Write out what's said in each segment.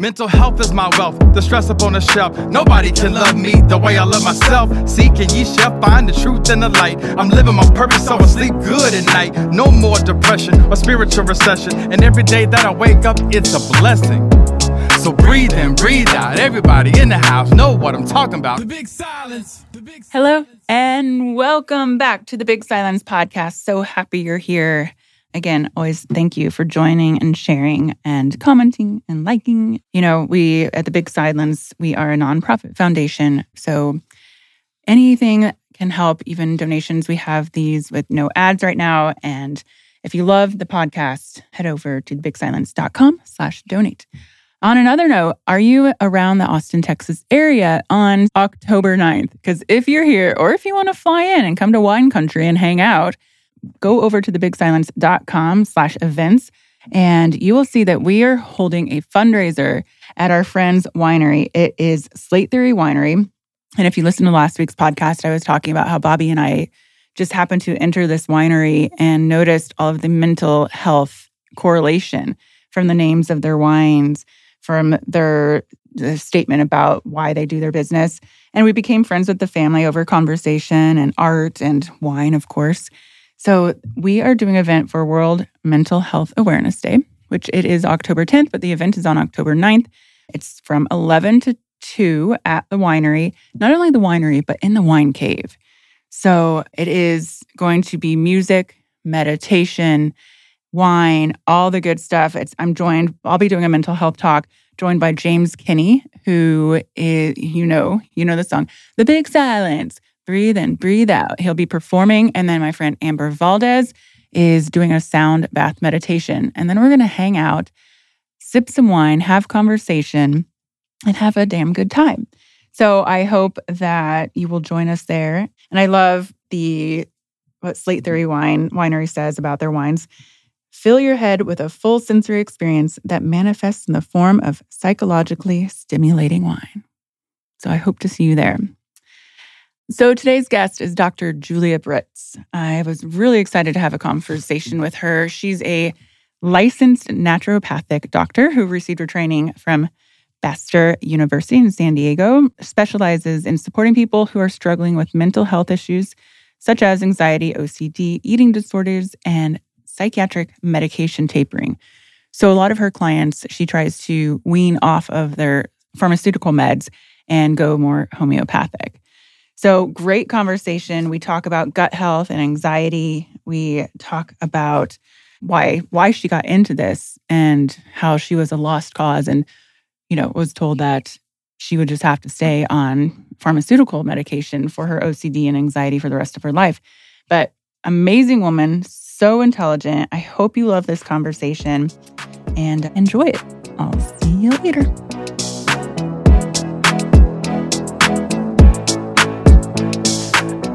Mental health is my wealth. The stress up on the shelf. Nobody can love me the way I love myself. Seek and ye shall find the truth and the light. I'm living my purpose, so I sleep good at night. No more depression or spiritual recession. And every day that I wake up, it's a blessing. So breathe in, breathe out. Everybody in the house know what I'm talking about. The big silence. The big Hello, and welcome back to the Big Silence Podcast. So happy you're here. Again, always thank you for joining and sharing and commenting and liking. You know, we at the Big Silence, we are a nonprofit foundation. So anything can help, even donations. We have these with no ads right now. And if you love the podcast, head over to thebigsilence.com slash donate. On another note, are you around the Austin, Texas area on October 9th? Because if you're here or if you want to fly in and come to wine country and hang out, go over to thebigsilence.com slash events and you will see that we are holding a fundraiser at our friend's winery. It is Slate Theory Winery. And if you listen to last week's podcast, I was talking about how Bobby and I just happened to enter this winery and noticed all of the mental health correlation from the names of their wines, from their the statement about why they do their business. And we became friends with the family over conversation and art and wine, of course. So we are doing an event for World Mental Health Awareness Day, which it is October 10th, but the event is on October 9th. It's from 11 to 2 at the winery, not only the winery, but in the wine cave. So it is going to be music, meditation, wine, all the good stuff. It's I'm joined, I'll be doing a mental health talk joined by James Kinney, who is, you know, you know the song, The Big Silence breathe in, breathe out. He'll be performing. And then my friend Amber Valdez is doing a sound bath meditation. And then we're going to hang out, sip some wine, have conversation, and have a damn good time. So I hope that you will join us there. And I love the what Slate Theory Wine Winery says about their wines. Fill your head with a full sensory experience that manifests in the form of psychologically stimulating wine. So I hope to see you there. So today's guest is Dr. Julia Britz. I was really excited to have a conversation with her. She's a licensed naturopathic doctor who received her training from Bastyr University in San Diego, specializes in supporting people who are struggling with mental health issues such as anxiety, OCD, eating disorders, and psychiatric medication tapering. So a lot of her clients, she tries to wean off of their pharmaceutical meds and go more homeopathic. So, great conversation. We talk about gut health and anxiety. We talk about why why she got into this and how she was a lost cause and you know, was told that she would just have to stay on pharmaceutical medication for her OCD and anxiety for the rest of her life. But amazing woman, so intelligent. I hope you love this conversation and enjoy it. I'll see you later.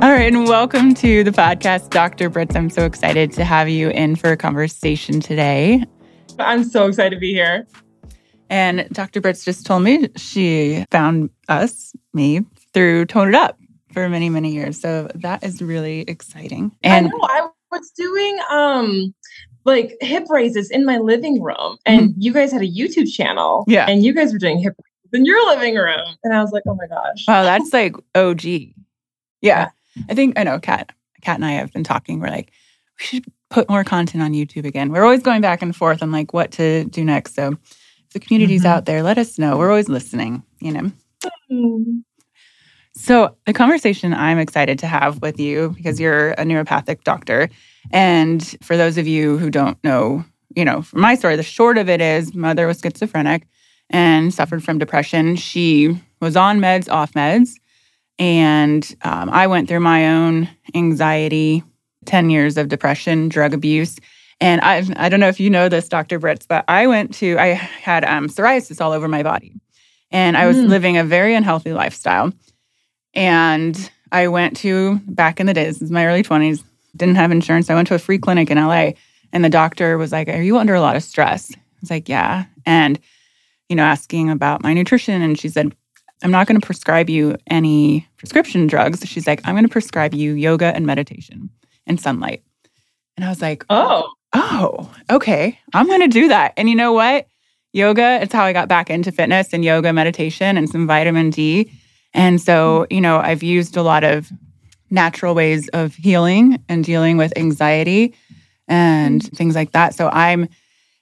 All right, and welcome to the podcast, Dr. Britz. I'm so excited to have you in for a conversation today. I'm so excited to be here. And Dr. Britz just told me she found us, me, through Tone It Up for many, many years. So that is really exciting. And I know I was doing um like hip raises in my living room. And mm-hmm. you guys had a YouTube channel. Yeah. And you guys were doing hip raises in your living room. And I was like, oh my gosh. Wow, that's like OG. Yeah. I think I know Kat, Kat and I have been talking. We're like, we should put more content on YouTube again. We're always going back and forth on like what to do next. So if the community's mm-hmm. out there, let us know. We're always listening, you know. Mm-hmm. So the conversation I'm excited to have with you because you're a naturopathic doctor. And for those of you who don't know, you know, from my story, the short of it is mother was schizophrenic and suffered from depression. She was on meds, off meds. And um, I went through my own anxiety 10 years of depression, drug abuse. And I, I don't know if you know this, Dr. Britz, but I went to, I had um, psoriasis all over my body. And I was mm. living a very unhealthy lifestyle. And I went to, back in the days, this is my early 20s, didn't have insurance. I went to a free clinic in LA. And the doctor was like, Are you under a lot of stress? I was like, Yeah. And, you know, asking about my nutrition. And she said, I'm not going to prescribe you any prescription drugs. She's like, I'm going to prescribe you yoga and meditation and sunlight. And I was like, oh, oh, okay, I'm going to do that. And you know what? Yoga, it's how I got back into fitness and yoga, meditation, and some vitamin D. And so, you know, I've used a lot of natural ways of healing and dealing with anxiety and mm. things like that. So I'm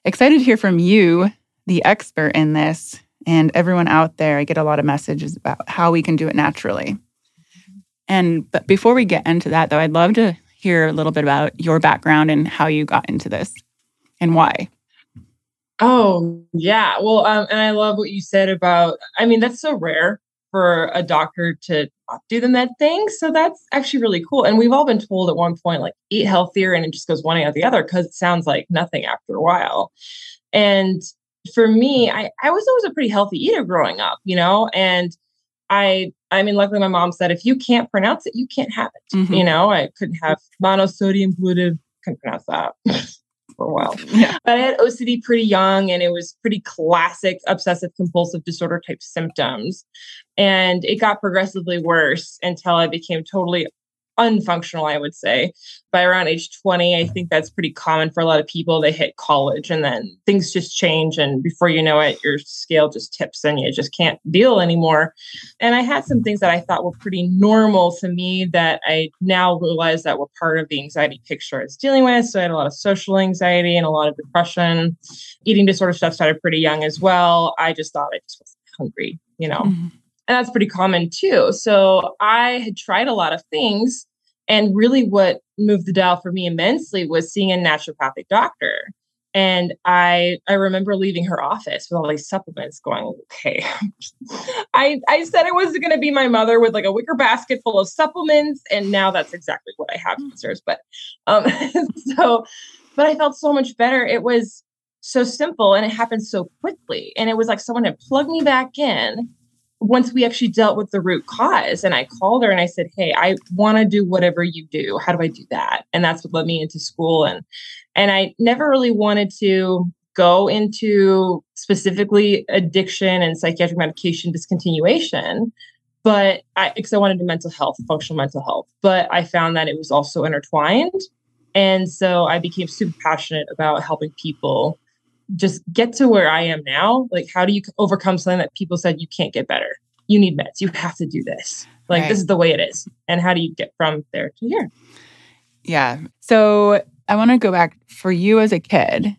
excited to hear from you, the expert in this, and everyone out there. I get a lot of messages about how we can do it naturally. And but before we get into that, though, I'd love to hear a little bit about your background and how you got into this and why. Oh, yeah. Well, um, and I love what you said about, I mean, that's so rare for a doctor to do the med thing. So that's actually really cool. And we've all been told at one point, like, eat healthier, and it just goes one after the other because it sounds like nothing after a while. And for me, I, I was always a pretty healthy eater growing up, you know, and I I mean, luckily my mom said if you can't pronounce it, you can't have it. Mm-hmm. You know, I couldn't have monosodium glutamate, couldn't pronounce that for a while. Yeah. But I had OCD pretty young and it was pretty classic obsessive compulsive disorder type symptoms. And it got progressively worse until I became totally unfunctional, I would say. By around age 20, I think that's pretty common for a lot of people. They hit college and then things just change. And before you know it, your scale just tips and you just can't deal anymore. And I had some things that I thought were pretty normal to me that I now realize that were part of the anxiety picture I was dealing with. So I had a lot of social anxiety and a lot of depression. Eating disorder stuff started pretty young as well. I just thought I just was hungry, you know. Mm-hmm and that's pretty common too. So I had tried a lot of things. And really, what moved the dial for me immensely was seeing a naturopathic doctor. And I I remember leaving her office with all these supplements going, okay. I I said it was gonna be my mother with like a wicker basket full of supplements, and now that's exactly what I have downstairs. But um so but I felt so much better. It was so simple and it happened so quickly. And it was like someone had plugged me back in once we actually dealt with the root cause and I called her and I said, Hey, I want to do whatever you do. How do I do that? And that's what led me into school. And and I never really wanted to go into specifically addiction and psychiatric medication discontinuation, but I because I wanted to mental health, functional mental health. But I found that it was also intertwined. And so I became super passionate about helping people just get to where I am now. Like, how do you overcome something that people said you can't get better? You need meds. You have to do this. Like, right. this is the way it is. And how do you get from there to here? Yeah. So I want to go back for you as a kid.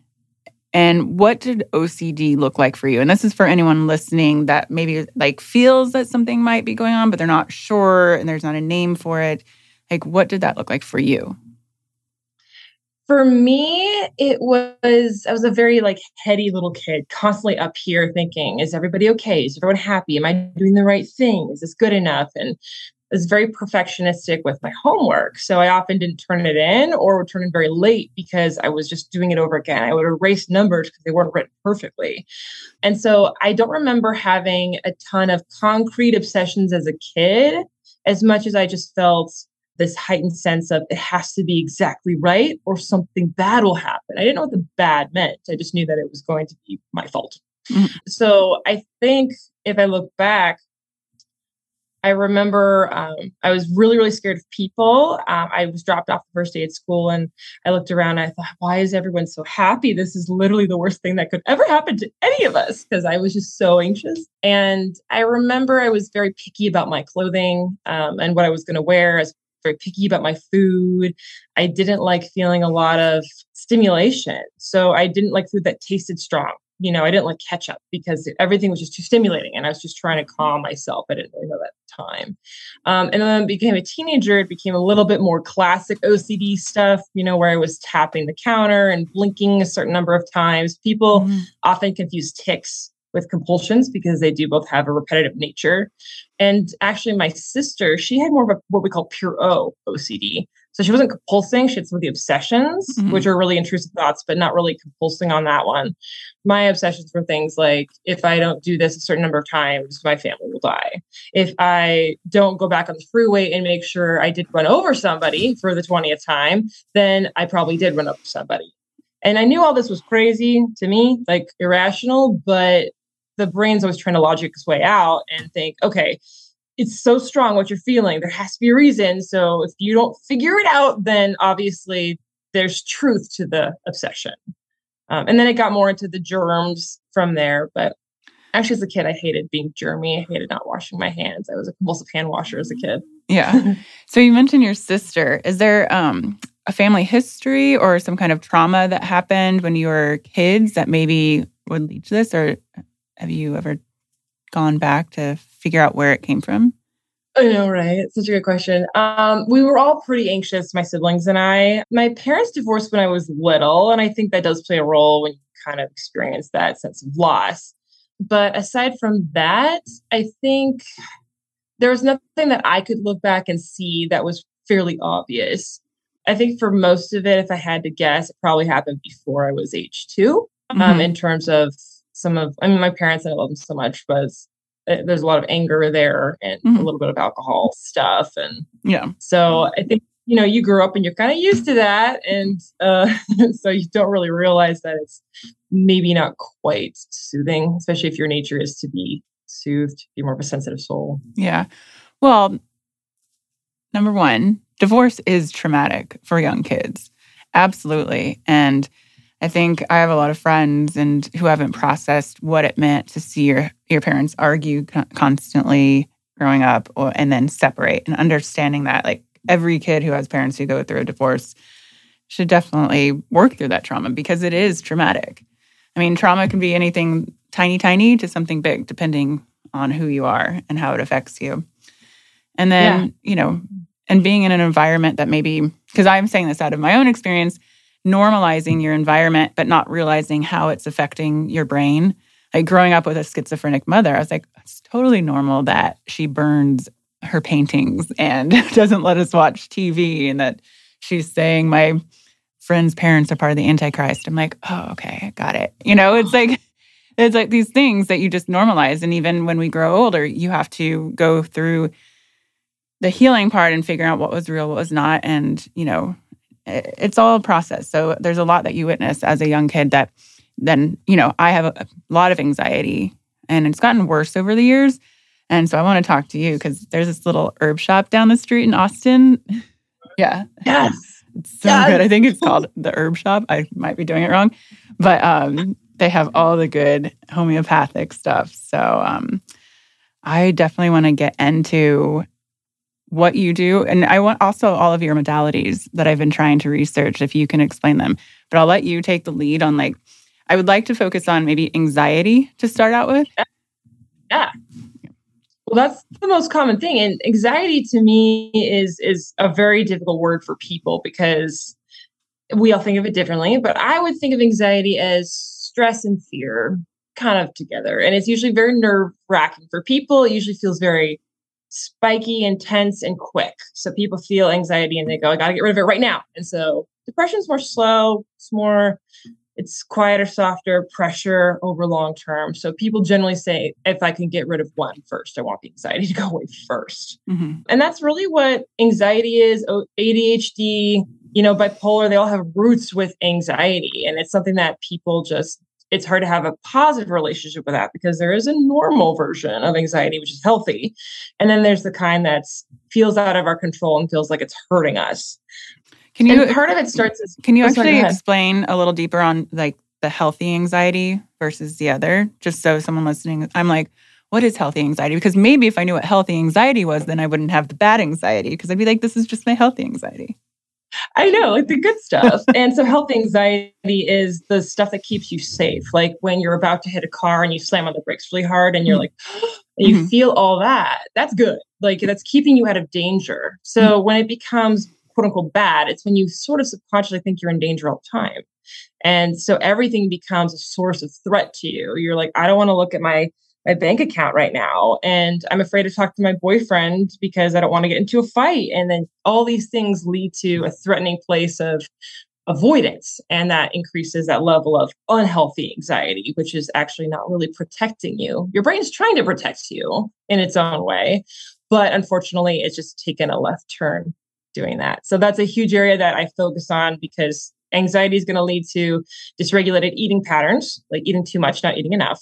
And what did OCD look like for you? And this is for anyone listening that maybe like feels that something might be going on, but they're not sure and there's not a name for it. Like, what did that look like for you? For me, it was I was a very like heady little kid, constantly up here thinking, is everybody okay? Is everyone happy? Am I doing the right thing? Is this good enough? And I was very perfectionistic with my homework. So I often didn't turn it in or would turn in very late because I was just doing it over again. I would erase numbers because they weren't written perfectly. And so I don't remember having a ton of concrete obsessions as a kid as much as I just felt this heightened sense of it has to be exactly right or something bad will happen. I didn't know what the bad meant. I just knew that it was going to be my fault. Mm-hmm. So I think if I look back, I remember um, I was really, really scared of people. Um, I was dropped off the first day at school and I looked around and I thought, why is everyone so happy? This is literally the worst thing that could ever happen to any of us because I was just so anxious. And I remember I was very picky about my clothing um, and what I was going to wear. I was very picky about my food. I didn't like feeling a lot of stimulation. So I didn't like food that tasted strong you know, I didn't like ketchup because everything was just too stimulating and I was just trying to calm myself. I didn't really know that time. Um, and then I became a teenager, it became a little bit more classic OCD stuff, you know, where I was tapping the counter and blinking a certain number of times. People mm-hmm. often confuse tics with compulsions because they do both have a repetitive nature. And actually, my sister, she had more of a, what we call pure O OCD. So she wasn't compulsing. She had some of the obsessions, mm-hmm. which are really intrusive thoughts, but not really compulsing on that one. My obsessions were things like if I don't do this a certain number of times, my family will die. If I don't go back on the freeway and make sure I did run over somebody for the 20th time, then I probably did run over somebody. And I knew all this was crazy to me, like irrational, but the brain's always trying to logic its way out and think, okay, it's so strong what you're feeling. There has to be a reason. So if you don't figure it out, then obviously there's truth to the obsession. Um, and then it got more into the germs from there. But actually, as a kid, I hated being germy. I hated not washing my hands. I was a compulsive hand washer as a kid. Yeah. so you mentioned your sister. Is there um, a family history or some kind of trauma that happened when you were kids that maybe would lead to this? Or have you ever gone back to figure out where it came from? I know, right? It's Such a good question. Um, we were all pretty anxious, my siblings and I. My parents divorced when I was little, and I think that does play a role when you kind of experience that sense of loss. But aside from that, I think there was nothing that I could look back and see that was fairly obvious. I think for most of it, if I had to guess, it probably happened before I was age 2 um, mm-hmm. um, in terms of some of, I mean, my parents, I love them so much, was uh, there's a lot of anger there and mm-hmm. a little bit of alcohol stuff. And yeah. So I think, you know, you grew up and you're kind of used to that. And uh, so you don't really realize that it's maybe not quite soothing, especially if your nature is to be soothed, be more of a sensitive soul. Yeah. Well, number one, divorce is traumatic for young kids. Absolutely. And I think I have a lot of friends and who haven't processed what it meant to see your your parents argue constantly growing up or, and then separate and understanding that like every kid who has parents who go through a divorce should definitely work through that trauma because it is traumatic. I mean, trauma can be anything tiny tiny to something big depending on who you are and how it affects you. And then, yeah. you know, and being in an environment that maybe because I'm saying this out of my own experience normalizing your environment, but not realizing how it's affecting your brain. Like growing up with a schizophrenic mother, I was like, it's totally normal that she burns her paintings and doesn't let us watch TV and that she's saying my friend's parents are part of the Antichrist. I'm like, oh, okay, I got it. You know, it's like, it's like these things that you just normalize. And even when we grow older, you have to go through the healing part and figure out what was real, what was not, and, you know, it's all a process. So there's a lot that you witness as a young kid that then, you know, I have a, lot of anxiety and it's gotten worse over the years. And so I want to talk to you because there's this little herb shop down the street in Austin. yeah. Yes. It's so yes. good. I think it's called the herb shop. I might be doing it wrong. But um, they have all the good homeopathic stuff. So um, I definitely want to get into what you do. And I want also all of your modalities that I've been trying to research, if you can explain them. But I'll let you take the lead on like, I would like to focus on maybe anxiety to start out with. Yeah. Well, that's the most common thing. And anxiety to me is is a very difficult word for people because we all think of it differently. But I would think of anxiety as stress and fear kind of together. And it's usually very nerve wracking for people. It usually feels very spiky, intense, and quick. So people feel anxiety and they go, I got to get rid of it right now. And so depression's more slow, it's more, it's quieter, softer pressure over long term. So people generally say, if I can get rid of one first, I want the anxiety to go away 1st mm-hmm. And that's really what anxiety is, ADHD, you know, bipolar, they all have roots with anxiety. And it's something that people just it's hard to have a positive relationship with that because there is a normal version of anxiety which is healthy. And then there's the kind that feels out of our control and feels like it's hurting us. Can you and part of it starts as can you oh, actually explain a little deeper on like the healthy anxiety versus the other? Just so someone listening i'm like what is healthy anxiety? Because maybe if i knew what healthy anxiety was then i wouldn't have the bad anxiety because i'd be like this is just my healthy anxiety I know, like the good stuff. and so, health anxiety is the stuff that keeps you safe. Like when you're about to hit a car and you slam on the brakes really hard and you're mm-hmm. like, and you mm-hmm. feel all that. That's good. Like that's keeping you out of danger. So, mm-hmm. when it becomes quote unquote bad, it's when you sort of subconsciously think you're in danger all the time. And so, everything becomes a source of threat to you. You're like, I don't want to look at my my bank account right now and i'm afraid to talk to my boyfriend because i don't want to get into a fight and then all these things lead to a threatening place of avoidance and that increases that level of unhealthy anxiety which is actually not really protecting you. Your brain's trying to protect you in its own way but unfortunately it's just taken a left turn doing that. So that's a huge area that i focus on because anxiety is going to lead to dysregulated eating patterns like eating too much not eating enough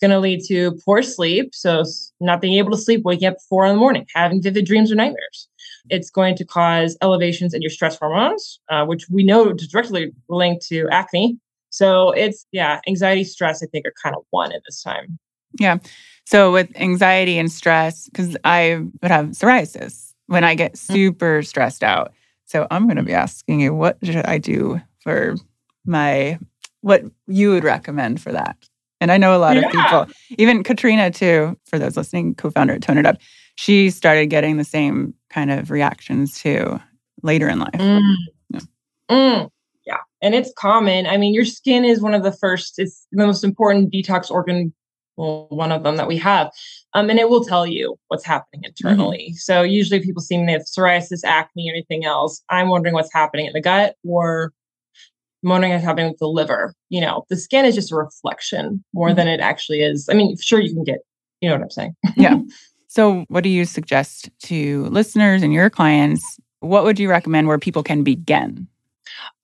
going to lead to poor sleep. So, not being able to sleep, waking up four in the morning, having vivid dreams or nightmares. It's going to cause elevations in your stress hormones, uh, which we know is directly linked to acne. So, it's, yeah, anxiety, stress, I think are kind of one at this time. Yeah. So, with anxiety and stress, because I would have psoriasis when I get mm. super stressed out. So, I'm going to be asking you, what should I do for my, what you would recommend for that? And I know a lot yeah. of people, even Katrina, too, for those listening, co founder at Tone It Up, she started getting the same kind of reactions too later in life. Mm. Yeah. Mm. yeah. And it's common. I mean, your skin is one of the first, it's the most important detox organ, well, one of them that we have. Um, and it will tell you what's happening internally. Mm-hmm. So usually people see me they have psoriasis, acne, or anything else. I'm wondering what's happening in the gut or wondering what's happening with the liver. You know, the skin is just a reflection more mm-hmm. than it actually is. I mean, sure, you can get, you know what I'm saying? yeah. So, what do you suggest to listeners and your clients? What would you recommend where people can begin?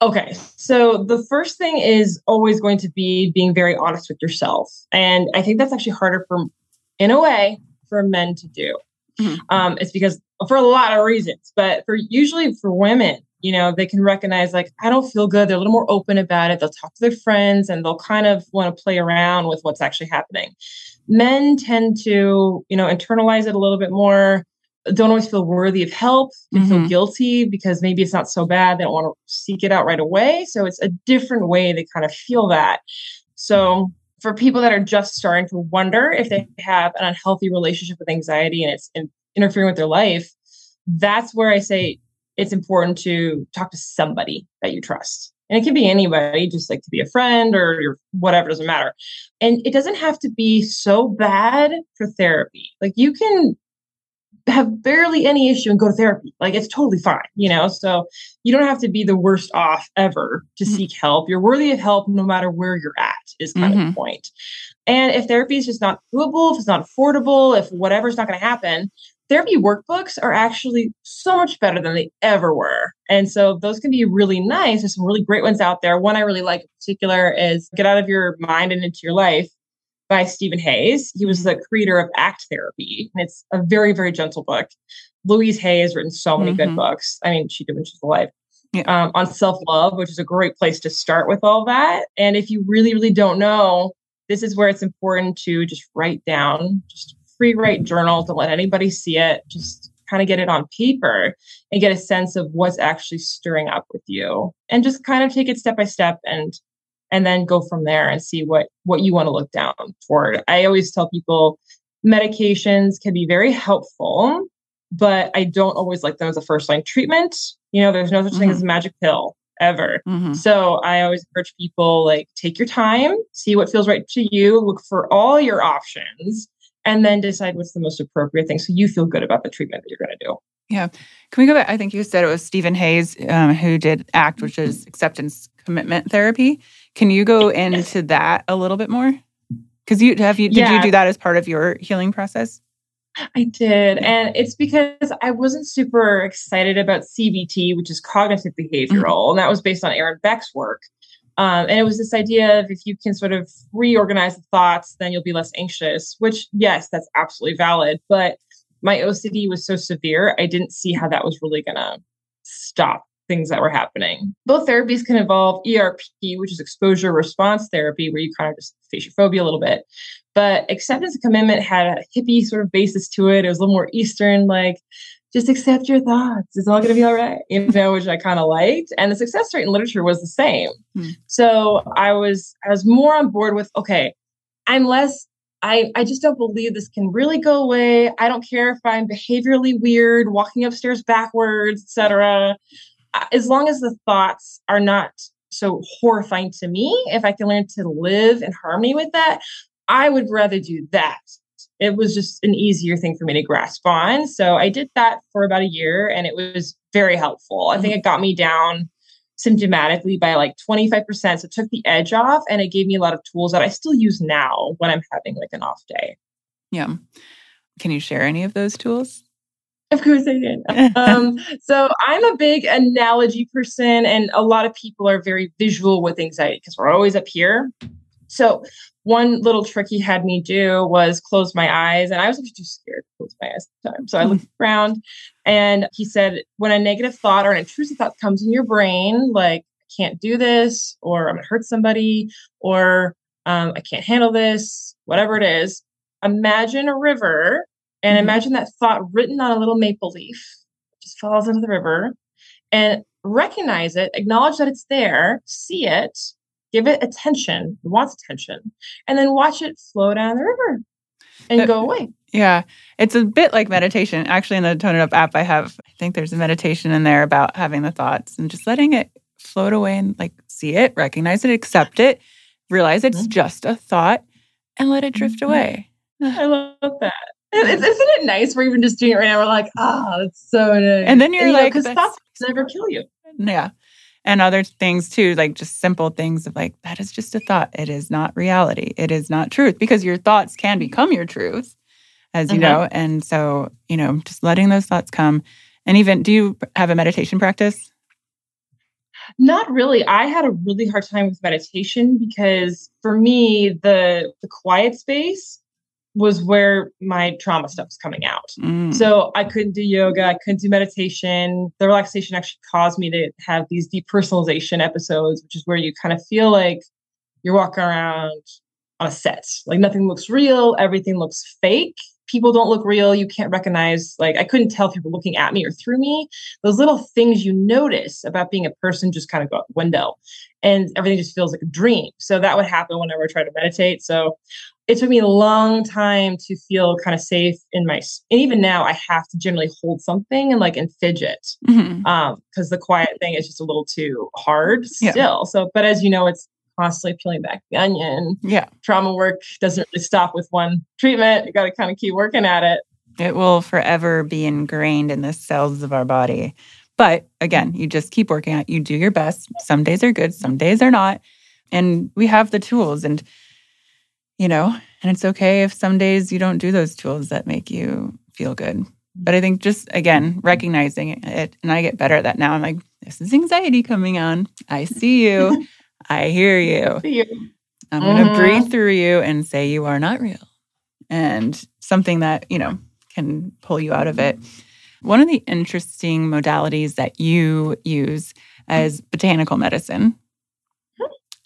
Okay. So, the first thing is always going to be being very honest with yourself. And I think that's actually harder for, in a way, for men to do. Mm-hmm. Um, it's because for a lot of reasons, but for usually for women, you know they can recognize like i don't feel good. They're a little more open about it. They'll talk to their friends and they'll kind of want to play around with what's actually happening. Men tend to you know internalize it a little bit more. Don't always feel worthy of help. They mm-hmm. feel guilty because maybe it's not so bad. They don't want to seek it out right away. So it's a different way they kind of feel that. So for people that are just starting to wonder if they have an unhealthy relationship with anxiety and it's in, interfering with their life that's where i say it's important to talk to somebody that you trust. And it can be anybody, just like to be a friend or your whatever, doesn't matter. And it doesn't have to be so bad for therapy. Like you can have barely any issue and go to therapy. Like it's totally fine, you know? So you don't have to be the worst off ever to mm-hmm. seek help. You're worthy of help no matter where you're at, is kind mm-hmm. of the mm-hmm. point. And if therapy is just not doable, if it's not affordable, if whatever's not going to happen, therapy workbooks are actually so much better than they ever were. And so those can be really nice. There's some really great ones out there. One I really like in particular is Get Out of Your Mind and Into Your Life by Steven Hayes. He was the creator of ACT Therapy, and it's a very, very gentle book. Louise Hay has written so many mm-hmm. good books. I mean, she did when she was alive. Yeah. Um, on self love, which is a great place to start with all that. And if you really, really don't know, this is where it's important to just write down just free write journal. Don't let anybody see it. Just kind of get it on paper and get a sense of what's actually stirring up with you and just kind of take it step by step and and then go from there and see what what you want to look down toward i always tell people medications can be very helpful but i don't always like them as a first line treatment you know there's no such mm-hmm. thing as a mm-hmm. magic pill ever mm-hmm. so i always encourage people like take your time see what feels right to you look for all your options and then decide what's the most appropriate thing so you feel good about the treatment that you're going to do. Yeah. Can we go back? I think you said it was Steven Hayes um, who did ACT, which is acceptance commitment therapy. Can you go into that a little bit more? Because you have you did yeah. you do that as part of your healing process? I did. And it's because I wasn't super excited about CBT, which is cognitive behavioral. Mm-hmm. And that was based on Aaron Beck's work. Um, and it was this idea of if you can sort of reorganize the thoughts, then you'll be less anxious, which, yes, that's absolutely valid. But my OCD was so severe, I didn't see how that was really going to stop things that were happening. Both therapies can involve ERP, which is exposure response therapy, where you kind of just face your phobia a little bit. But acceptance and commitment had a hippie sort of basis to it. It was a little more Eastern, like just accept your thoughts. It's all going to be all right, you know, which I kind of liked. And the success rate in literature was the same. Hmm. So I was I was more on board with okay, I'm less. I, I just don't believe this can really go away. I don't care if I'm behaviorally weird, walking upstairs backwards, etc. As long as the thoughts are not so horrifying to me, if I can learn to live in harmony with that, I would rather do that it was just an easier thing for me to grasp on. So I did that for about a year and it was very helpful. I think it got me down symptomatically by like 25%. So it took the edge off and it gave me a lot of tools that I still use now when I'm having like an off day. Yeah. Can you share any of those tools? Of course I can. um, so I'm a big analogy person, and a lot of people are very visual with anxiety because we're always up here. So one little trick he had me do was close my eyes, and I was actually too scared to close my eyes at the time. So I looked mm-hmm. around, and he said, when a negative thought or an intrusive thought comes in your brain, like I can't do this, or I'm gonna hurt somebody, or um, I can't handle this, whatever it is, imagine a river, and mm-hmm. imagine that thought written on a little maple leaf, just falls into the river, and recognize it, acknowledge that it's there, see it, give it attention, it wants attention, and then watch it flow down the river and uh, go away. Yeah. It's a bit like meditation. Actually, in the Tone It Up app, I have, I think there's a meditation in there about having the thoughts and just letting it float away and like see it, recognize it, accept it, realize it's mm-hmm. just a thought, and let it drift mm-hmm. away. I love that. Isn't it nice? We're even just doing it right now. We're like, ah, oh, that's so nice. And then you're and, like, because thoughts never kill you. Yeah and other things too, like just simple things of like, that is just a thought. It is not reality. It is not truth because your thoughts can become your truth, as you mm-hmm. know. And so, you know, just letting those thoughts come. And even, do you have a meditation practice? Not really. I had a really hard time with meditation because for me, the the quiet space was where my trauma stuff was coming out. Mm. So I couldn't do yoga, I couldn't do meditation. The relaxation actually caused me to have these depersonalization episodes, which is where you kind of feel like you're walking around on a set. Like nothing looks real, everything looks fake. People don't look real. You can't recognize, like, I couldn't tell if people were looking at me or through me. Those little things you notice about being a person just kind of go out the window and everything just feels like a dream. So that would happen whenever I try to meditate. So it took me a long time to feel kind of safe in my and even now i have to generally hold something and like and fidget mm-hmm. um because the quiet thing is just a little too hard still yeah. so but as you know it's constantly peeling back the onion yeah trauma work doesn't really stop with one treatment you got to kind of keep working at it it will forever be ingrained in the cells of our body but again you just keep working at it. you do your best some days are good some days are not and we have the tools and you know, and it's okay if some days you don't do those tools that make you feel good. But I think just again, recognizing it, and I get better at that now. I'm like, this is anxiety coming on. I see you. I hear you. See you. I'm going to mm-hmm. breathe through you and say you are not real. And something that, you know, can pull you out of it. One of the interesting modalities that you use as botanical medicine.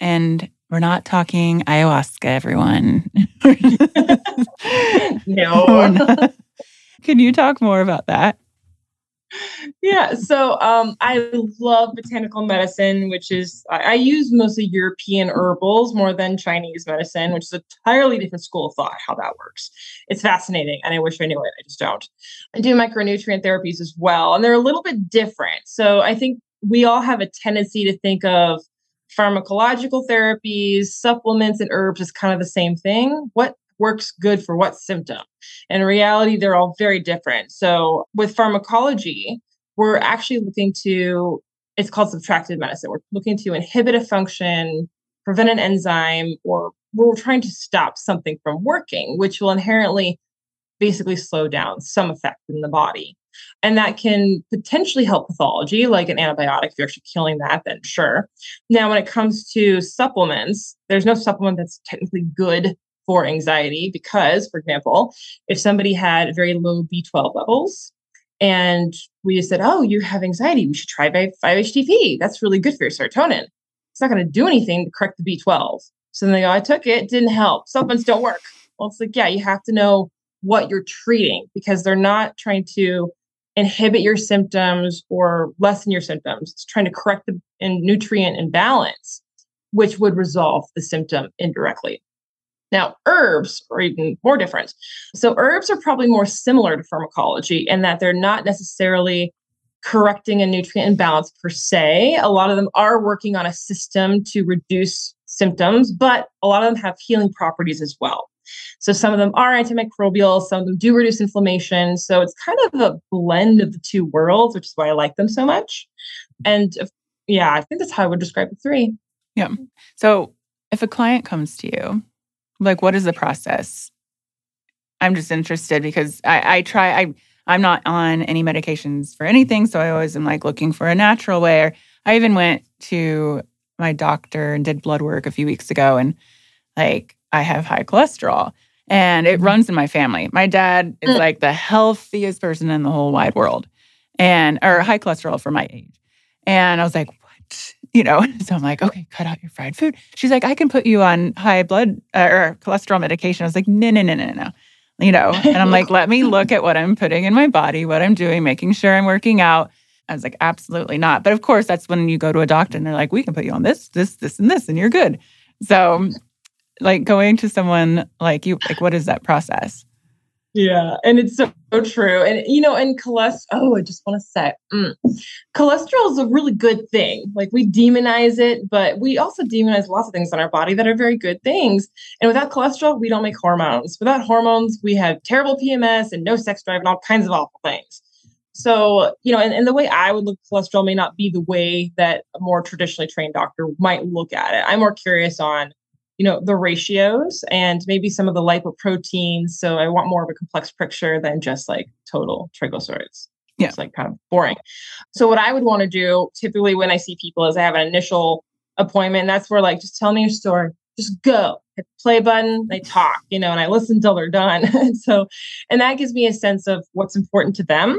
And we're not talking ayahuasca, everyone. no. Can you talk more about that? Yeah, so um, I love botanical medicine, which is I, I, use mostly European herbals more than Chinese medicine, which is a entirely different school of thought. How that works, it's fascinating, and I wish I knew it. I just don't. I do micronutrient therapies as well, and they're a little bit different. So I think we all have a tendency to think of pharmacological therapies, supplements, and herbs is kind of the same thing. What works good for what symptom? In reality, they're all very different. So with pharmacology, we're actually looking to, it's called subtractive medicine. We're looking to inhibit a function, prevent an enzyme, or we're trying to stop something from working, which will inherently basically slow down some effect in the body. And that can potentially help pathology, like an antibiotic. If you're actually killing that, then sure. Now, when it comes to supplements, there's no supplement that's technically good for anxiety because, for example, if somebody had very low B12 levels, and we just said, Oh, you have anxiety. We should try 5-HTP. That's really good for your serotonin. It's not going to do anything to correct the B12. So then they go, I took it, didn't help. Supplements don't work. Well, it's like, yeah, you have to know what you're treating because they're not trying to inhibit your symptoms or lessen your symptoms. It's trying to correct the nutrient imbalance, which would resolve the symptom indirectly. Now, herbs are even more different. So, herbs are probably more similar to pharmacology in that they're not necessarily correcting a nutrient imbalance per se. A lot of them are working on a system to reduce symptoms, but a lot of them have healing properties as well. So, some of them are antimicrobial, some of them do reduce inflammation. So, it's kind of a blend of the two worlds, which is why I like them so much. And yeah, I think that's how I would describe the three. Yeah. So, if a client comes to you like, what is the process? I'm just interested because I, I try, I, I'm not on any medications for anything. So I always am like looking for a natural way. Or I even went to my doctor and did blood work a few weeks ago and like I have high cholesterol and it mm-hmm. runs in my family. My dad is mm. like the healthiest person in the whole wide world and or high cholesterol for my age. And I was like, you know, so I'm like, okay, cut out your fried food. She's like, I can put you on high blood uh, or cholesterol medication. I was like, no, no, no, no, no. You know, and I'm like, let me look at what I'm putting in my body, what I'm doing, making sure I'm working out. I was like, absolutely not. But of course, that's when you go to a doctor and they're like, we can put you on this, this, this, and this, and you're good. So, like going to someone like you, like, what is that process? Yeah, and it's so, so, true. And you know, and cholesterol. Oh, I just want to say, mm, cholesterol is a really good thing. Like we demonize it, but we also demonize lots of things in our body that are very good things. And without cholesterol, we don't make hormones. Without hormones, we have terrible PMS and no sex drive and all kinds of awful things. So, you know, and, and the way I would look at cholesterol may not be the way that a more traditionally trained doctor might look at it. I'm more curious on you know the ratios and maybe some of the lipoproteins. So i want more of a complex picture than just like total triglycerides. Yeah. it's like kind of boring. So what i would want to do typically when i see people is i have an initial appointment and that's where like just tell me your story. Just go. Hit the play button they talk you know and i listen until they're done. And so and that gives me a sense of what's important to them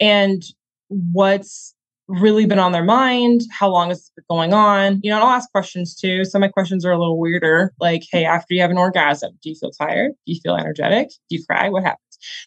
and what's really been on their mind? How long has this been going on? You know, I'll ask questions too. Some of my questions are a little weirder, like, hey, after you have an orgasm, do you feel tired? Do you feel energetic? Do you cry? What happens?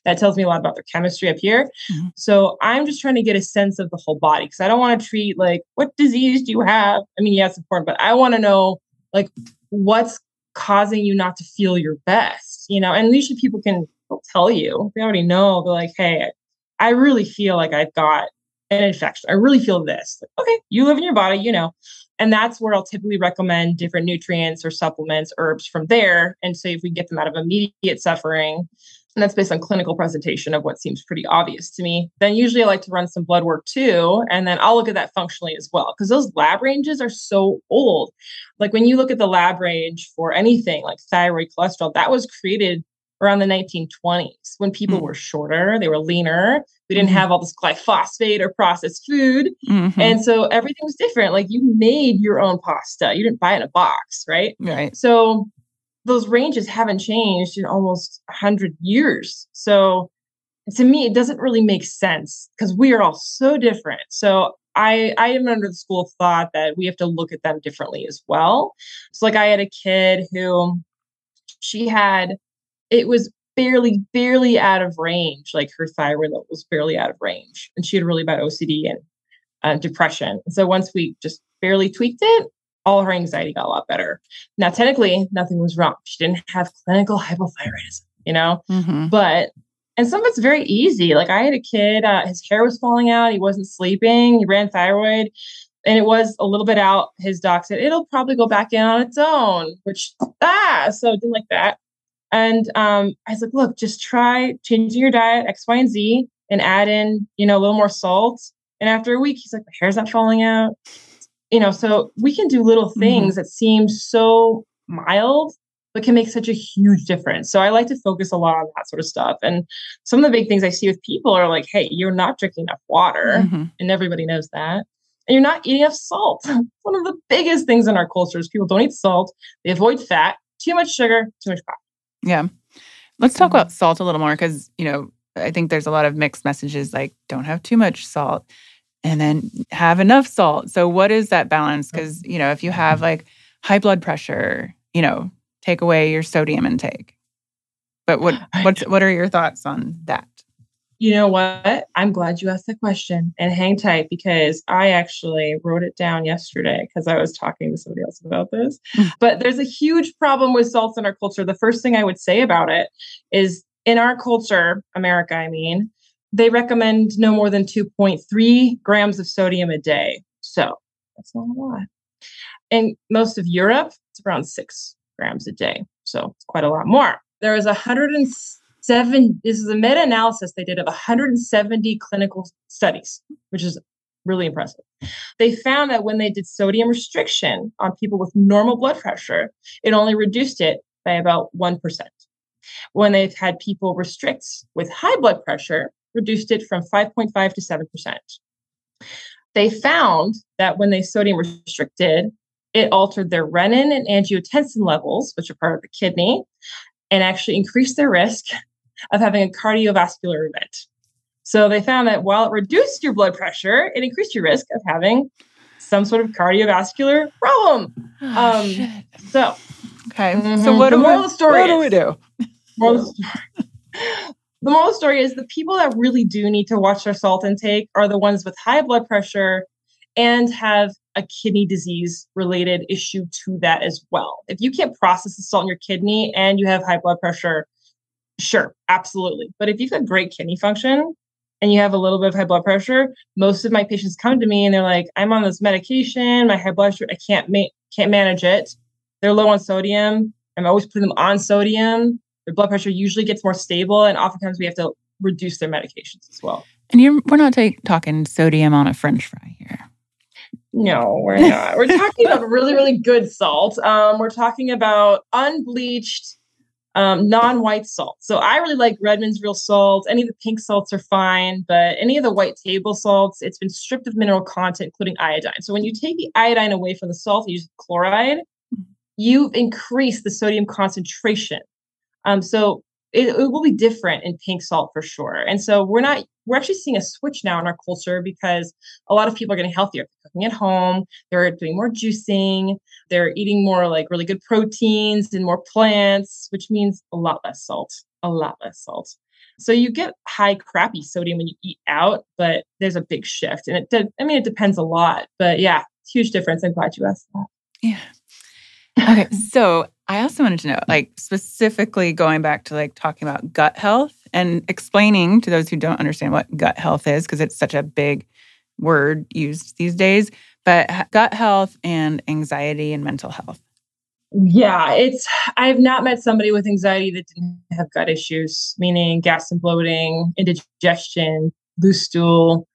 That tells me a lot about their chemistry up here. Mm-hmm. So I'm just trying to get a sense of the whole body because I don't want to treat like, what disease do you have? I mean, yeah, it's important, but I want to know like what's causing you not to feel your best, you know? And usually people can tell you, they already know, they're like, hey, I really feel like I've got an infection. I really feel this. okay, you live in your body, you know. And that's where I'll typically recommend different nutrients or supplements, herbs from there. And so if we get them out of immediate suffering, and that's based on clinical presentation of what seems pretty obvious to me, then usually I like to run some blood work too. And then I'll look at that functionally as well, because those lab ranges are so old. Like when you look at the lab range for anything like thyroid cholesterol, that was created around the 1920s when people mm-hmm. were shorter, they were leaner. We didn't mm-hmm. have all this glyphosate or processed food. Mm-hmm. And so everything was different. Like you made your own pasta, you didn't buy it in a box, right? Right. So those ranges haven't changed in almost 100 years. So to me, it doesn't really make sense because we are all so different. So I, I am under the school of thought that we have to look at them differently as well. So, like, I had a kid who she had it was barely, barely out of range. Like her thyroid level was barely out of range. And she had really bad OCD and uh, depression. so once we just barely tweaked it, all her anxiety got a lot better. Now, technically, nothing was wrong. She didn't have clinical hypothyroidism, you know? Mm-hmm. But, and some of it's very easy. Like I had a kid, uh, his hair was falling out, he wasn't sleeping, he ran thyroid, and it was a little bit out. His doc said, it'll probably go back in on its own, which, ah, so didn't like that. And um, I was like, look, just try changing your diet, X, Y, and Z, and add in, you know, a little more salt. And after a week, he's like, my hair's not falling out. You know, so we can do little mm-hmm. things mm-hmm. that seem so mild, but can make such a huge difference. So I like to focus a lot on that sort of stuff. And some of the big things I see with people are like, hey, you're not drinking enough water, mm-hmm. and everybody knows that. And you're not eating enough salt. One of the biggest things in our culture is people don't eat salt, they avoid fat, too much sugar, too much fat. Yeah. Let's talk about salt a little more because, you know, I think there's a lot of mixed messages like don't have too much salt and then have enough salt. So what is that balance? Mm. Because, you know, if you have like high blood pressure, you know, take away your sodium intake. But what what's what are your thoughts on that? You know what? I'm glad you asked the question and hang tight because I actually wrote it down yesterday because I was talking to somebody else about this. Hmm. but there's a huge problem with salts in our culture. The first thing I would say about it is in our culture, America, I mean, they recommend no more than 2.3 grams of sodium a day. So that's not a lot. In most of Europe, it's around six grams a day. So it's quite a lot more. There is 107, this is a meta analysis they did of 170 clinical studies, which is really impressive. They found that when they did sodium restriction on people with normal blood pressure, it only reduced it by about 1%. When they've had people restrict with high blood pressure, reduced it from 5.5 to 7%. They found that when they sodium restricted, it altered their renin and angiotensin levels, which are part of the kidney, and actually increased their risk of having a cardiovascular event. So they found that while it reduced your blood pressure, it increased your risk of having some sort of cardiovascular problem. Oh, um, so, okay. Mm-hmm. So what, do we, the story what do we do? Moral the moral story is the people that really do need to watch their salt intake are the ones with high blood pressure and have a kidney disease related issue to that as well. If you can't process the salt in your kidney and you have high blood pressure, sure, absolutely. But if you've got great kidney function and you have a little bit of high blood pressure, most of my patients come to me and they're like, "I'm on this medication, my high blood pressure, I can't ma- can't manage it. They're low on sodium. I'm always putting them on sodium their blood pressure usually gets more stable, and oftentimes we have to reduce their medications as well. And you're, we're not t- talking sodium on a French fry here. No, we're not. we're talking about really, really good salt. Um, we're talking about unbleached, um, non-white salt. So I really like Redmond's real salt. Any of the pink salts are fine, but any of the white table salts, it's been stripped of mineral content, including iodine. So when you take the iodine away from the salt, you use chloride, mm-hmm. you've increased the sodium concentration. Um, so it, it, will be different in pink salt for sure. And so we're not we're actually seeing a switch now in our culture because a lot of people are getting healthier, they're cooking at home, they're doing more juicing, they're eating more like really good proteins and more plants, which means a lot less salt, a lot less salt. So you get high crappy sodium when you eat out, but there's a big shift. And it did, I mean, it depends a lot, but yeah, huge difference. I'm glad you asked that. Yeah. Okay. So I also wanted to know, like, specifically going back to like talking about gut health and explaining to those who don't understand what gut health is, because it's such a big word used these days, but gut health and anxiety and mental health. Yeah, it's, I've not met somebody with anxiety that didn't have gut issues, meaning gas and bloating, indigestion, loose stool,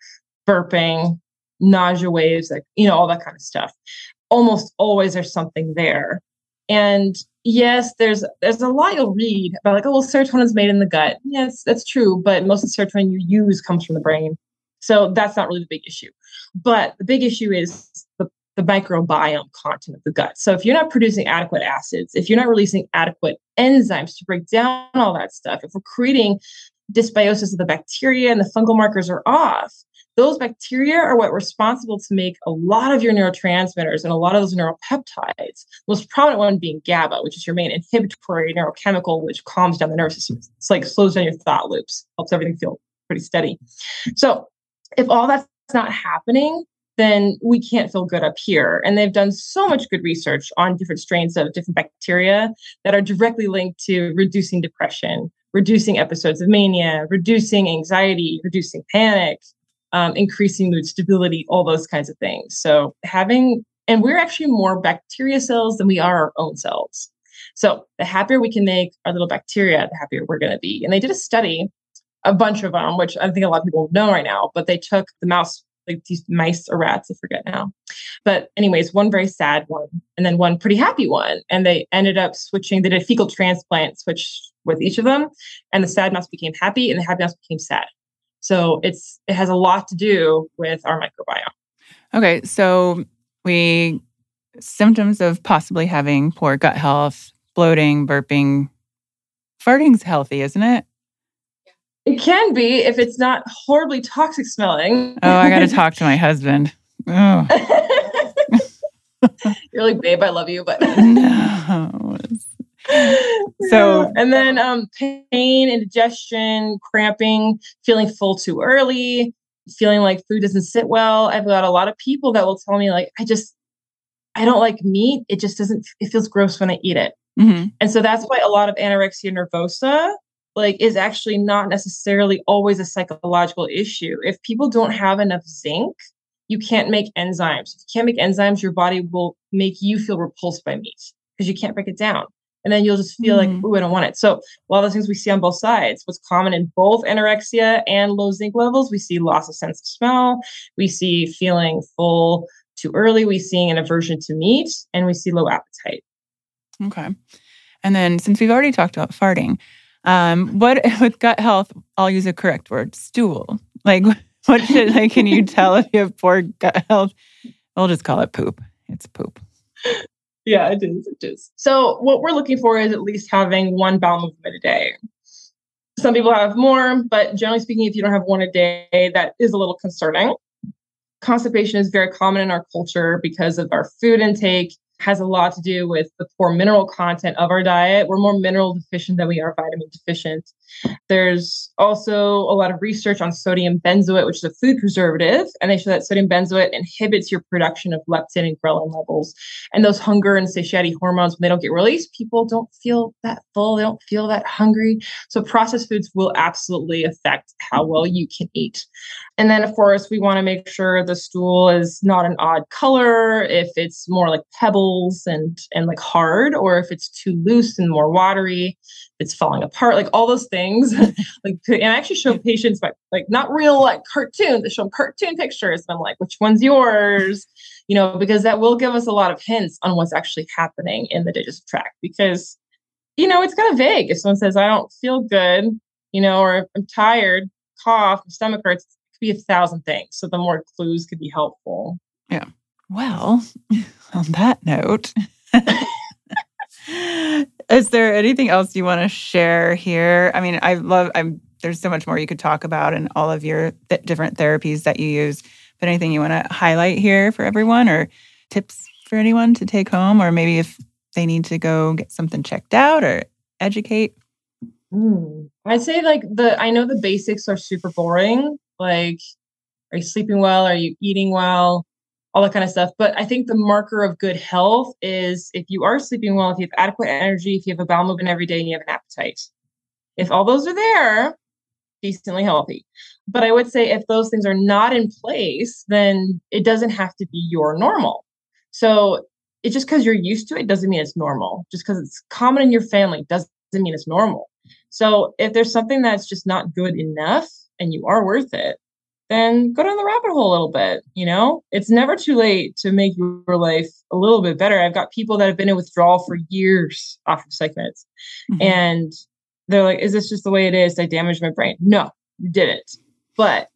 burping, nausea waves, like, you know, all that kind of stuff. Almost always there's something there. And yes, there's there's a lot you'll read about like, oh, well, serotonin is made in the gut. Yes, that's true, but most of the serotonin you use comes from the brain. So that's not really the big issue. But the big issue is the, the microbiome content of the gut. So if you're not producing adequate acids, if you're not releasing adequate enzymes to break down all that stuff, if we're creating dysbiosis of the bacteria and the fungal markers are off, those bacteria are what responsible to make a lot of your neurotransmitters and a lot of those neuropeptides. Most prominent one being GABA, which is your main inhibitory neurochemical, which calms down the nervous system. It's like slows down your thought loops, helps everything feel pretty steady. So if all that's not happening, then we can't feel good up here. And they've done so much good research on different strains of different bacteria that are directly linked to reducing depression, reducing episodes of mania, reducing anxiety, reducing panic, um, increasing mood stability, all those kinds of things. So having, and we're actually more bacteria cells than we are our own cells. So the happier we can make our little bacteria, the happier we're going to be. And they did a study, a bunch of them, which I think a lot of people know right now, but they took the mouse like these mice or rats, I forget now. But anyways, one very sad one and then one pretty happy one. And they ended up switching, they did a fecal transplant switch with each of them. And the sad mouse became happy and the happy mouse became sad. So it's it has a lot to do with our microbiome. Okay. So we symptoms of possibly having poor gut health, bloating, burping. Farting's healthy, isn't it? It can be if it's not horribly toxic smelling. Oh, I got to talk to my husband. Oh. You're like, babe, I love you, but no. So, and then um, pain, indigestion, cramping, feeling full too early, feeling like food doesn't sit well. I've got a lot of people that will tell me, like, I just, I don't like meat. It just doesn't, it feels gross when I eat it. Mm-hmm. And so that's why a lot of anorexia nervosa like is actually not necessarily always a psychological issue. If people don't have enough zinc, you can't make enzymes. If you can't make enzymes, your body will make you feel repulsed by meat because you can't break it down. And then you'll just feel mm. like, oh, I don't want it. So a lot of the things we see on both sides, what's common in both anorexia and low zinc levels, we see loss of sense of smell, we see feeling full too early, we see an aversion to meat, and we see low appetite. Okay. And then since we've already talked about farting, um, what with gut health, I'll use a correct word, stool. Like what should like can you tell if you have poor gut health? We'll just call it poop. It's poop. Yeah, it is. It is. So what we're looking for is at least having one bowel movement a day. Some people have more, but generally speaking, if you don't have one a day, that is a little concerning. Constipation is very common in our culture because of our food intake has a lot to do with the poor mineral content of our diet. We're more mineral deficient than we are vitamin deficient. There's also a lot of research on sodium benzoate, which is a food preservative, and they show that sodium benzoate inhibits your production of leptin and ghrelin levels. And those hunger and satiety hormones, when they don't get released, people don't feel that full, they don't feel that hungry. So processed foods will absolutely affect how well you can eat. And then, of course, we want to make sure the stool is not an odd color, if it's more like pebbles and and like hard, or if it's too loose and more watery, it's falling apart, like all those things. like, and I actually show patients like like not real like cartoons, I show them cartoon pictures. And I'm like, which one's yours? You know, because that will give us a lot of hints on what's actually happening in the digestive tract. Because, you know, it's kind of vague. If someone says, I don't feel good, you know, or I'm tired, cough, stomach hurts, could be a thousand things. So the more clues could be helpful. Yeah. Well, on that note, is there anything else you want to share here? I mean, I love, I'm, there's so much more you could talk about and all of your th- different therapies that you use. But anything you want to highlight here for everyone or tips for anyone to take home, or maybe if they need to go get something checked out or educate? Mm. I'd say like the I know the basics are super boring, like, are you sleeping well? Are you eating well? All that kind of stuff. But I think the marker of good health is if you are sleeping well, if you have adequate energy, if you have a bowel movement every day, and you have an appetite. If all those are there, decently healthy. But I would say if those things are not in place, then it doesn't have to be your normal. So it just because you're used to it doesn't mean it's normal. Just because it's common in your family doesn't mean it's normal. So if there's something that's just not good enough, and you are worth it, then go down the rabbit hole a little bit. You know, it's never too late to make your life a little bit better. I've got people that have been in withdrawal for years off of psych meds, mm-hmm. and they're like, "Is this just the way it is? I damaged my brain." No, you didn't. But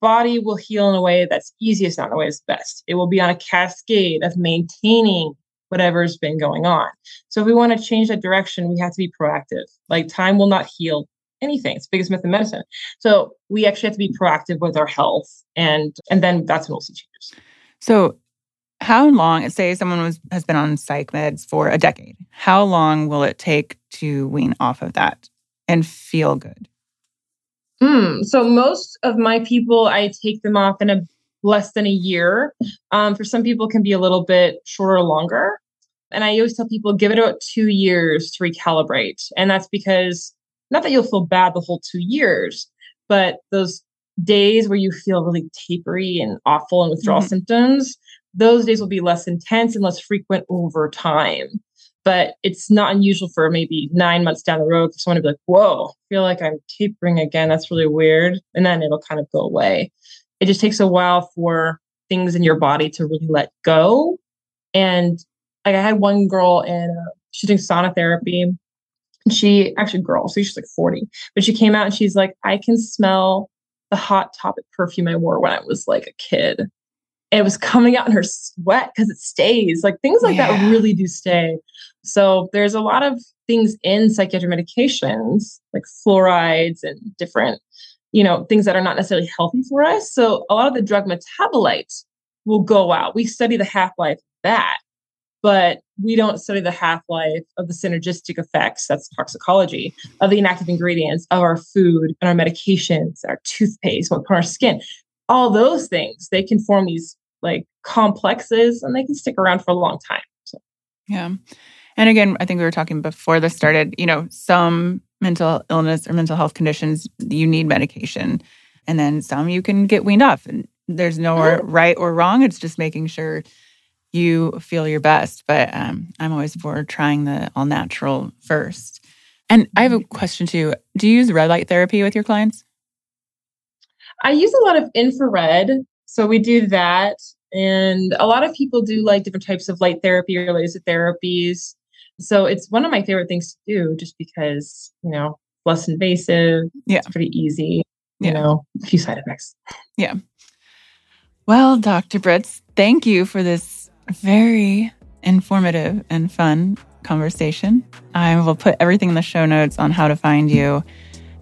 body will heal in a way that's easiest, not in a way that's best. It will be on a cascade of maintaining whatever's been going on. So if we want to change that direction, we have to be proactive. Like time will not heal anything. It's the biggest myth in medicine. So we actually have to be proactive with our health, and and then that's when we'll see changes. So, how long? Say someone was has been on psych meds for a decade. How long will it take to wean off of that and feel good? Mm, so most of my people, I take them off in a less than a year. Um, for some people, can be a little bit shorter or longer. And I always tell people give it about two years to recalibrate, and that's because not that you'll feel bad the whole two years, but those days where you feel really tapery and awful and withdrawal mm-hmm. symptoms, those days will be less intense and less frequent over time. But it's not unusual for maybe nine months down the road for someone to be like, whoa, I feel like I'm tapering again. That's really weird. And then it'll kind of go away. it just takes a while for things in your body to really let go. And like I had one girl and uh, she's doing sauna therapy. And she actually girl, so she's like 40, but she came out and she's like, I can smell the hot topic perfume I wore when I was like a kid. And it was coming out in her sweat because it stays. Like things like yeah. that really do stay. So there's a lot of things in psychiatric medications, like fluorides and different, you know, things that are not necessarily healthy for us. So a lot of the drug metabolites will go out. We study the half life that, but we don't study the half life of the synergistic effects, that's toxicology, of the inactive ingredients of our food and our medications, our toothpaste, what on our skin. All those things, they can form these like complexes and they can stick around for a long time. So. Yeah. And again, I think we were talking before this started, you know, some mental illness or mental health conditions, you need medication. And then some you can get weaned off. And there's no mm-hmm. right or wrong. It's just making sure you feel your best. But um, I'm always for trying the all natural first. And I have a question too. Do you use red light therapy with your clients? I use a lot of infrared. So we do that. And a lot of people do like different types of light therapy or laser therapies. So it's one of my favorite things to do just because, you know, less invasive. Yeah. It's pretty easy. You yeah. know, a few side effects. Yeah. Well, Dr. Britz, thank you for this very informative and fun conversation. I will put everything in the show notes on how to find you.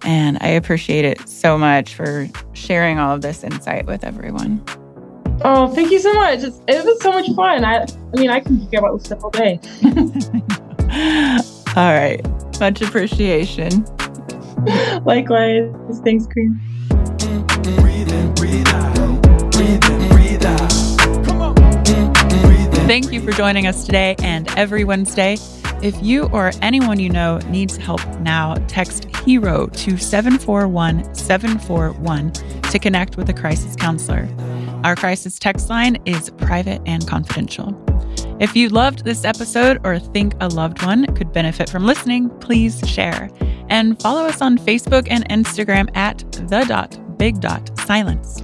And I appreciate it so much for sharing all of this insight with everyone. Oh, thank you so much. It's, it was so much fun. I, I mean, I can think about this stuff all day. all right. Much appreciation. Likewise. Thanks, Karena. Thank you for joining us today and every Wednesday. If you or anyone you know needs help now, text HERO to 741 741 to connect with a crisis counselor. Our crisis text line is private and confidential. If you loved this episode or think a loved one could benefit from listening, please share. And follow us on Facebook and Instagram at the dot big dot silence.